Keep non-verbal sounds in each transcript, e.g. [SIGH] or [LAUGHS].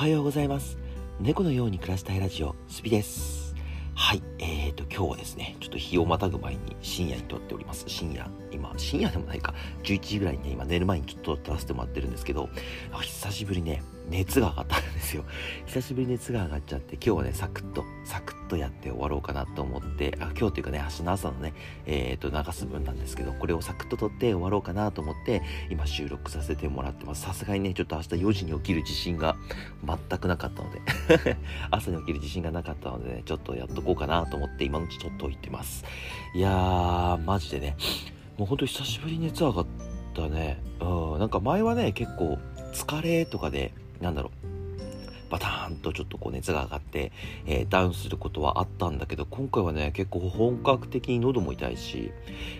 はようございます。猫のように暮らしたいラジオスピです。はいえーと今日はですねちょっと日をまたぐ前に深夜に撮っております。深夜今深夜でもないか。11時ぐらいにね今寝る前にちょっと撮らせてもらってるんですけど久しぶりね。熱が上がったんですよ。久しぶりに熱が上がっちゃって今日はねサクッとサクッとやって終わろうかなと思ってあ今日というかね明日の朝のねえっ、ー、と流す分なんですけどこれをサクッと撮って終わろうかなと思って今収録させてもらってます。さすがにねちょっと明日4時に起きる自信が全くなかったので [LAUGHS] 朝に起きる自信がなかったのでねちょっとやっとこうかなと思って今のうち撮っておいてます。いやーマジでねもうほんと久しぶりに熱上がったね。うんなんか前はね結構疲れとかでなんだろう。バターンとちょっとこう熱が上がって、えー、ダウンすることはあったんだけど今回はね結構本格的に喉も痛いし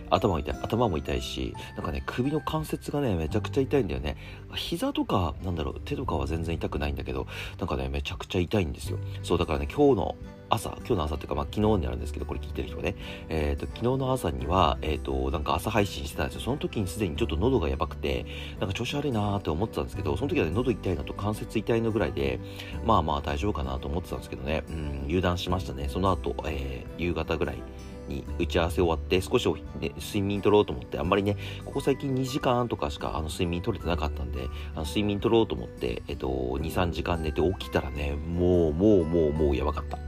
頭も痛い頭も痛いしなんかね首の関節がねめちゃくちゃ痛いんだよね膝とかなんだろう手とかは全然痛くないんだけどなんかねめちゃくちゃ痛いんですよそうだからね今日の朝、今日の朝っていうか、まあ、昨日になるんですけど、これ聞いてる人がね、えっ、ー、と、昨日の朝には、えっ、ー、と、なんか朝配信してたんですよ。その時にすでにちょっと喉がやばくて、なんか調子悪いなーって思ってたんですけど、その時はね、喉痛いのと関節痛いのぐらいで、まあまあ大丈夫かなと思ってたんですけどね、うん、油断しましたね。その後、えー、夕方ぐらいに打ち合わせ終わって少し、ね、睡眠取ろうと思ってあんまりねここ最近2時間とかしかあの睡眠取れてなかったんであの睡眠取ろうと思って、えっと、23時間寝て起きたらねもうもうもうもうやばかった。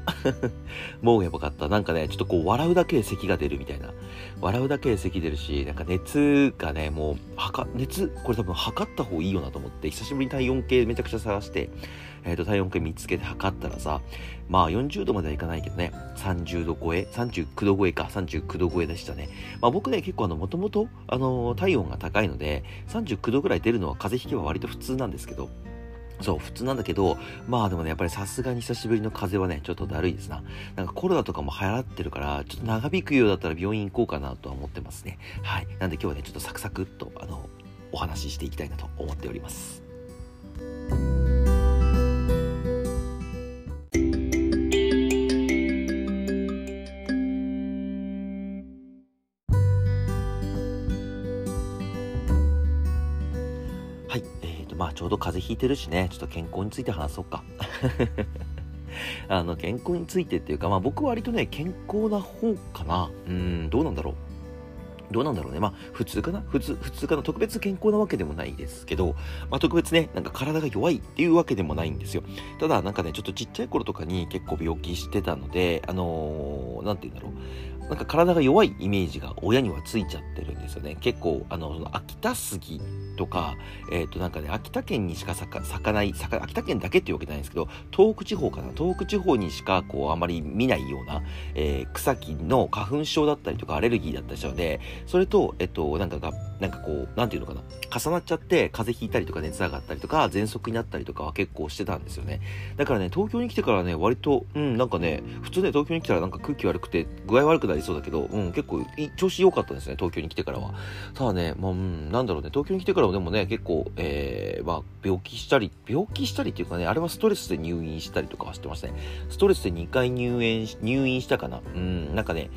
[LAUGHS] もうやばかった。なんかねちょっとこう笑うだけで咳が出るみたいな。笑うだけで咳出るしなんか熱がねもうはか熱これ多分測った方がいいよなと思って久しぶりに体温計めちゃくちゃ探してえっ、ー、と、体温計見つけて測ったらさ、まあ40度まではいかないけどね、30度超え、39度超えか、39度超えでしたね。まあ僕ね、結構あの、もともと、あの、体温が高いので、39度ぐらい出るのは風邪ひけば割と普通なんですけど、そう、普通なんだけど、まあでもね、やっぱりさすがに久しぶりの風邪はね、ちょっとだるいですな。なんかコロナとかも流行ってるから、ちょっと長引くようだったら病院行こうかなとは思ってますね。はい。なんで今日はね、ちょっとサクサクっと、あの、お話ししていきたいなと思っております。ちょうど風邪ひいてるしね、ちょっと健康について話そうか。[LAUGHS] あの、健康についてっていうか、まあ僕は割とね、健康な方かな。うん、どうなんだろう。どうなんだろうね。まあ、普通かな？普通、普通かな？特別健康なわけでもないですけど、まあ、特別ね、なんか体が弱いっていうわけでもないんですよ。ただ、なんかね、ちょっとちっちゃい頃とかに結構病気してたので、あのー、なんて言うんだろう。なんか体が弱いイメージが親にはついちゃってるんですよね。結構、あの、その秋田杉とか、えっ、ー、と、なんかね、秋田県にしか咲か咲かない、咲か、秋田県だけっていうわけじゃないんですけど、東北地方かな？東北地方にしか、こう、あまり見ないような、えー、草木の花粉症だったりとか、アレルギーだったりしたので、それと、えっ、と、なんかが、なんかこう、なんていうのかな、重なっちゃって、風邪ひいたりとか熱上がったりとか、喘息になったりとかは結構してたんですよね。だからね、東京に来てからね、割と、うん、なんかね、普通ね、東京に来たらなんか空気悪くて、具合悪くなりそうだけど、うん、結構調子良かったですね、東京に来てからは。ただね、まあ、うん、なんだろうね、東京に来てからもでもね、結構、えー、まあ、病気したり、病気したりっていうかね、あれはストレスで入院したりとかはしてましたね。ストレスで2回入院、入院したかな。うん、なんかね、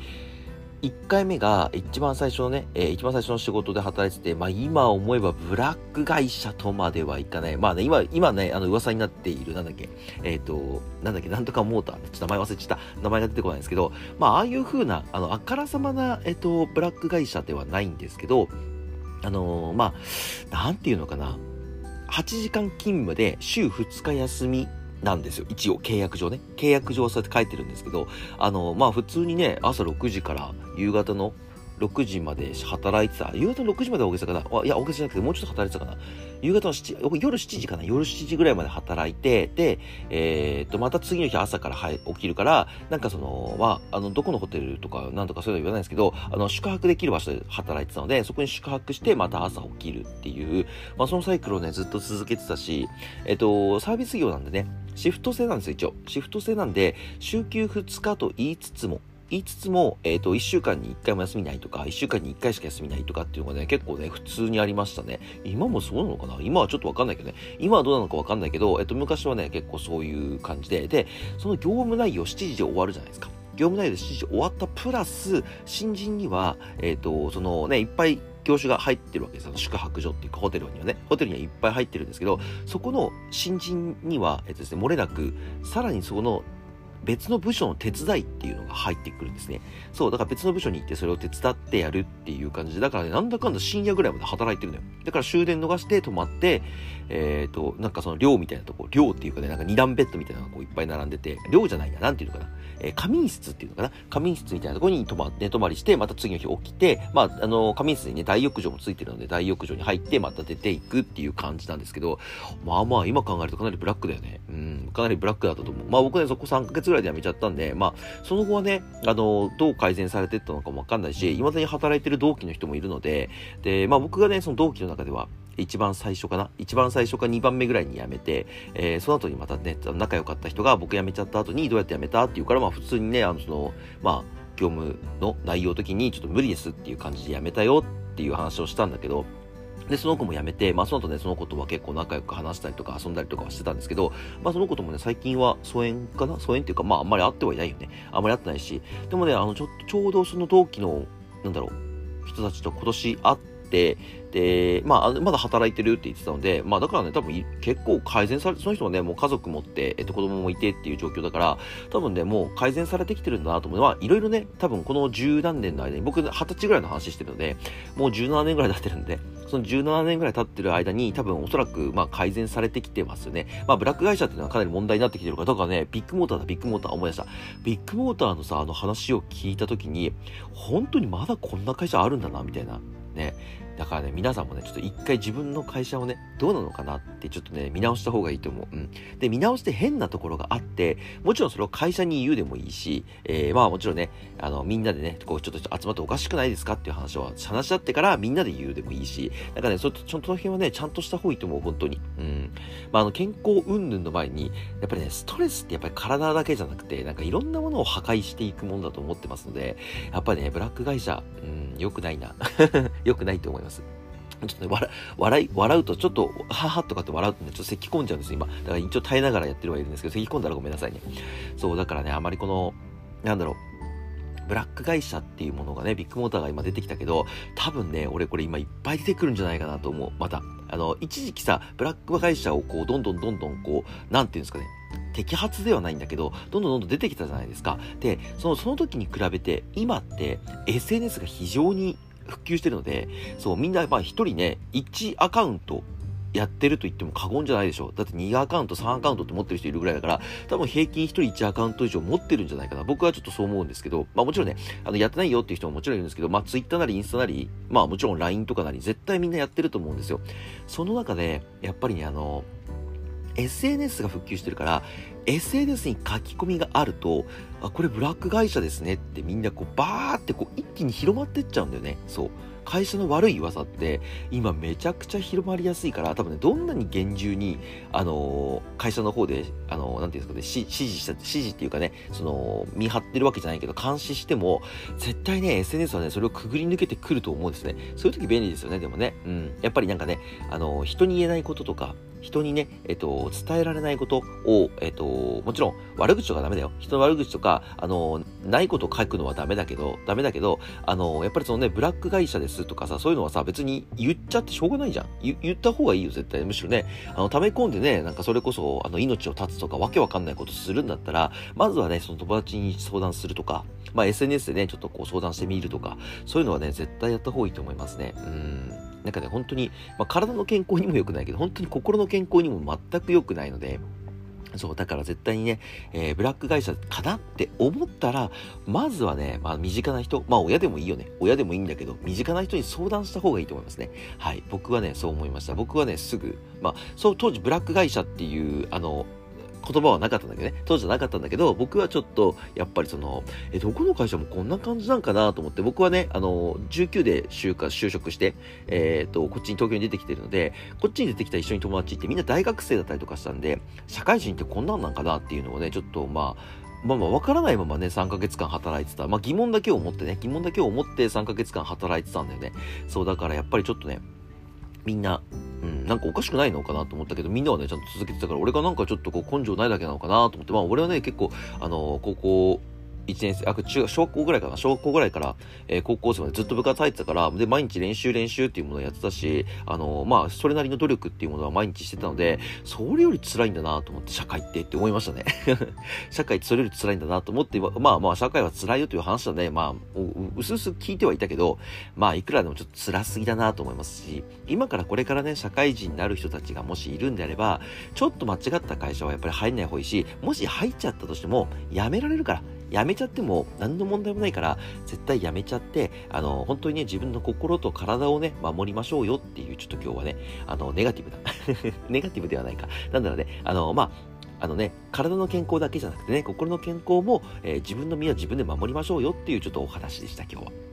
1回目が一番最初のね、えー、一番最初の仕事で働いてて、まあ今思えばブラック会社とまではいかない。まあね、今、今ね、あの噂になっている、なんだっけ、えっ、ー、と、なんだっけ、なんとかモーター、ちょっと名前忘れちゃった、名前が出てこないんですけど、まあああいう風な、あの、あからさまな、えっ、ー、と、ブラック会社ではないんですけど、あのまあ、なんていうのかな、8時間勤務で週2日休みなんですよ。一応、契約上ね。契約上そうやって書いてるんですけど、あの、まあ普通にね、朝6時から夕方の6時まで働いてた。夕方の6時まで大げさかな。いや、大げさじゃなくて、もうちょっと働いてたかな。夕方の7、夜7時かな。夜7時ぐらいまで働いて、で、えー、っと、また次の日朝から起きるから、なんかその、まあ、あの、どこのホテルとか、なんとかそういうの言わないんですけど、あの、宿泊できる場所で働いてたので、そこに宿泊して、また朝起きるっていう、まあ、そのサイクルをね、ずっと続けてたし、えっと、サービス業なんでね、シフト制なんですよ、一応。シフト制なんで、週休2日と言いつつも、言いつつも、えっ、ー、と、1週間に1回も休みないとか、1週間に1回しか休みないとかっていうのがね、結構ね、普通にありましたね。今もそうなのかな？今はちょっとわかんないけどね。今はどうなのかわかんないけど、えっ、ー、と、昔はね、結構そういう感じで、で、その業務内容7時で終わるじゃないですか。業務内容で7時終わったプラス、新人には、えっ、ー、と、そのね、いっぱい業種が入ってるわけですよ。宿泊所っていうかホテルにはね。ホテルにはいっぱい入ってるんですけど、そこの新人には、えっとですね、漏れなく、さらにそこの別の部署の手伝いっていうのが入ってくるんですね。そう、だから別の部署に行ってそれを手伝ってやるっていう感じで、だからね、なんだかんだ深夜ぐらいまで働いてるのよ。だから終電逃して泊まって、えっ、ー、と、なんかその寮みたいなとこ、寮っていうかね、なんか二段ベッドみたいなのがこういっぱい並んでて、寮じゃないな、なんていうのかな。えー、仮眠室っていうのかな仮眠室みたいなところに泊まって泊まりして、また次の日起きて、まあ、あの、仮眠室にね、大浴場もついてるので、大浴場に入って、また出ていくっていう感じなんですけど、まあまあ、今考えるとかなりブラックだよね。うん、かなりブラックだったと思う。まあ僕ね、そこ3ヶ月ぐらいで辞めちゃったんで、まあ、その後はね、あの、どう改善されてったのかもわかんないし、未だに働いてる同期の人もいるので、で、まあ僕がね、その同期の中では、一番最初かな一番最初か2番目ぐらいに辞めて、えー、その後にまたね、仲良かった人が僕辞めちゃった後にどうやって辞めたっていうから、まあ普通にね、あの、その、まあ、業務の内容的にちょっと無理ですっていう感じで辞めたよっていう話をしたんだけど、で、その子も辞めて、まあその後ね、その子とは結構仲良く話したりとか遊んだりとかはしてたんですけど、まあその子ともね、最近は疎遠かな？疎遠っていうか、まああんまり会ってはいないよね。あんまり会ってないし、でもね、あの、ちょっと、ちょうどその同期の、なんだろう、人たちと今年会って、で、まあ、まだ働いてるって言ってたので、まあだからね、多分結構改善されて、その人もね、もう家族持って、えっと子供もいてっていう状況だから、多分ね、もう改善されてきてるんだなと思うのは、いろいろね、多分この十何年の間に、僕二十歳ぐらいの話してるので、もう17年ぐらい経ってるんで、その17年ぐらい経ってる間に、多分おそらく、まあ改善されてきてますよね。まあブラック会社っていうのはかなり問題になってきてるから、だからね、ビッグモーターだ、ビッグモーター思い出した。ビッグモーターのさ、あの話を聞いたときに、本当にまだこんな会社あるんだな、みたいな。ね。だからね、皆さんもね、ちょっと一回自分の会社をね、どうなのかなってちょっとね、見直した方がいいと思う。うん。で、見直して変なところがあって、もちろんそれを会社に言うでもいいし、えー、まあもちろんね、あの、みんなでね、こう、ちょっと集まっておかしくないですかっていう話を話し合ってからみんなで言うでもいいし、だからね、そ、その辺はね、ちゃんとした方がいいと思う、本当に。うん。まああの、健康云々の前に、やっぱりね、ストレスってやっぱり体だけじゃなくて、なんかいろんなものを破壊していくものだと思ってますので、やっぱりね、ブラック会社、うん、良くないな。[LAUGHS] 良くないと思います。ますちょっとね、笑、い、笑うと、ちょっと、ははとかって笑うとね、ちょっと咳込んじゃうんですよ今。だから一応耐えながらやってるはいるんですけど、咳込んだらごめんなさいね。そう、だからね、あまりこの、なんだろう、ブラック会社っていうものがね、ビッグモーターが今出てきたけど、多分ね、俺これ今いっぱい出てくるんじゃないかなと思う。また。あの、一時期さ、ブラック会社をこう、どんどんどんどんこう、なんていうんですかね、摘発ではないんだけど、どんどんどんどん出てきたじゃないですか。で、その、その時に比べて、今って SNS が非常に復旧してるので、そう、みんな、まあ一人ね、1アカウントやってると言っても過言じゃないでしょ。だって2アカウント、3アカウントって持ってる人いるぐらいだから、多分平均1人1アカウント以上持ってるんじゃないかな。僕はちょっとそう思うんですけど、まあもちろんね、あの、やってないよっていう人ももちろんいるんですけど、まあ Twitter なりインスタなり、まあもちろん LINE とかなり、絶対みんなやってると思うんですよ。その中で、やっぱりね、あの、SNS が復旧してるから、SNS に書き込みがあると、あ、これブラック会社ですねってみんなこうバーってこう一気に広まってっちゃうんだよね。そう。会社の悪い噂って今めちゃくちゃ広まりやすいから多分ねどんなに厳重にあのー、会社の方であのー、なんていうんですかね指示した指示っていうかねその見張ってるわけじゃないけど監視しても絶対ね SNS はねそれをくぐり抜けてくると思うんですねそういう時便利ですよねでもねうんやっぱりなんかねあのー、人に言えないこととか人にね、えっと、伝えられないことを、えっと、もちろん悪口とかダメだよ。人の悪口とか、あの、ないことを書くのはダメだけど、ダメだけど、あの、やっぱりそのね、ブラック会社ですとかさ、そういうのはさ、別に言っちゃってしょうがないじゃん。言った方がいいよ、絶対。むしろね、あの、溜め込んでね、なんかそれこそ、あの、命を絶つとか、わけわかんないことするんだったら、まずはね、その友達に相談するとか、まあ、SNS でね、ちょっとこう相談してみるとか、そういうのはね、絶対やった方がいいと思いますね。うん。なんかね、本当に、まあ、体の健康にも良くないけど、本当に心の健康にも全く良くないので、そう、だから絶対にね、えー、ブラック会社かなって思ったら、まずはね、まあ身近な人、まあ親でもいいよね。親でもいいんだけど、身近な人に相談した方がいいと思いますね。はい。僕はね、そう思いました。僕はね、すぐ、まあ、そう、当時ブラック会社っていう、あの、言葉はなかったんだけどね、当時はなかったんだけど、僕はちょっと、やっぱりその、え、どこの会社もこんな感じなんかなと思って、僕はね、あの、19で就活就職して、えっ、と、こっちに東京に出てきてるので、こっちに出てきた一緒に友達ってみんな大学生だったりとかしたんで、社会人ってこんなんなんかなっていうのをね、ちょっとまあ、まあまあ分からないままね、3ヶ月間働いてた。まあ疑問だけを持ってね、疑問だけを持って3ヶ月間働いてたんだよね。そう、だからやっぱりちょっとね、みんな、うん、なんかおかしくないのかなと思ったけど、みんなはね、ちゃんと続けてたから、俺がなんかちょっとこう根性ないだけなのかなと思って、まあ俺はね、結構、あの、高校1年生、あ、中、小学校ぐらいかな、小学校ぐらいから、えー、高校生までずっと部活入ってたから、で、毎日練習練習っていうものをやってたし、あのー、まあ、それなりの努力っていうものは毎日してたので、それより辛いんだなと思って、社会ってって思いましたね。[LAUGHS] 社会ってそれより辛いんだなと思って、まあまあ、社会は辛いよという話はね、まあ、うすうす聞いてはいたけど、まあ、いくらでもちょっと辛すぎだなと思いますし、今からこれからね、社会人になる人たちがもしいるんであれば、ちょっと間違った会社はやっぱり入んない方がいいし、もし入っちゃったとしても、辞められるから、やめちゃっても何の問題もないから、絶対やめちゃって、あの、本当にね、自分の心と体をね、守りましょうよっていう、ちょっと今日はね、あの、ネガティブな [LAUGHS] ネガティブではないか。なんだろうね、あの、まあ、あのね、体の健康だけじゃなくてね、心の健康も、えー、自分の身は自分で守りましょうよっていうちょっとお話でした、今日は。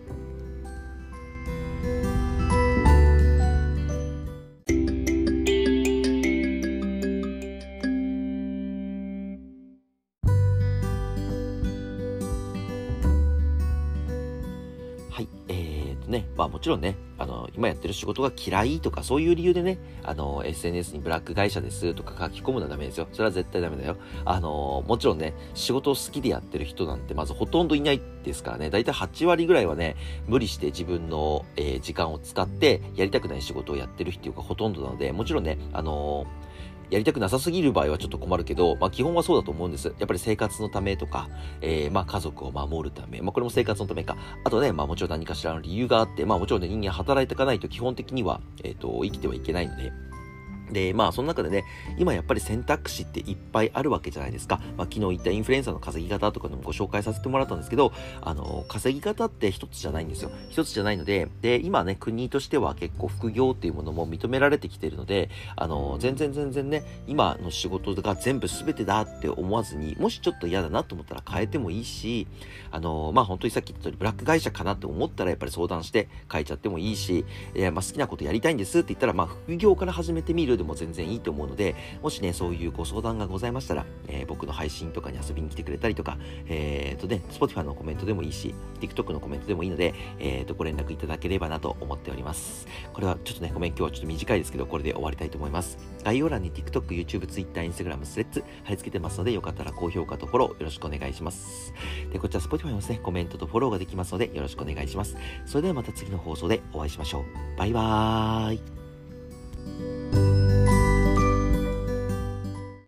まあもちろんね、あの、今やってる仕事が嫌いとかそういう理由でね、あの、SNS にブラック会社ですとか書き込むのはダメですよ。それは絶対ダメだよ。あの、もちろんね、仕事を好きでやってる人なんてまずほとんどいないですからね、だいたい8割ぐらいはね、無理して自分の、えー、時間を使ってやりたくない仕事をやってる人がほとんどなので、もちろんね、あのやりたくなさすぎる場合はちょっと困るけど、まあ基本はそうだと思うんです。やっぱり生活のためとか、えー、まあ家族を守るため、まあこれも生活のためか。あとね、まあもちろん何かしらの理由があって、まあもちろんね、人間働いていかないと基本的には、えっ、ー、と、生きてはいけないので、で、まあ、その中でね、今やっぱり選択肢っていっぱいあるわけじゃないですか。まあ、昨日言ったインフルエンザの稼ぎ方とかでもご紹介させてもらったんですけど、あの、稼ぎ方って一つじゃないんですよ。一つじゃないので、で、今ね、国としては結構副業っていうものも認められてきているので、あの、全然全然ね、今の仕事が全部全てだって思わずに、もしちょっと嫌だなと思ったら変えてもいいし、あの、まあ、本当にさっき言った通り、ブラック会社かなって思ったらやっぱり相談して変えちゃってもいいし、えまあ、好きなことやりたいんですって言ったら、まあ、副業から始めてみるでも全然いいと思うので、もしね、そういうご相談がございましたら、えー、僕の配信とかに遊びに来てくれたりとか、えっ、ー、とね、Spotify のコメントでもいいし、TikTok のコメントでもいいので、えっ、ー、と、ご連絡いただければなと思っております。これはちょっとね、ごめん、今日はちょっと短いですけど、これで終わりたいと思います。概要欄に TikTok、YouTube、Twitter、Instagram、スレッズ貼り付けてますので、よかったら高評価とフォローよろしくお願いします。で、こちら Spotify もですね、コメントとフォローができますので、よろしくお願いします。それではまた次の放送でお会いしましょう。バイバーイ。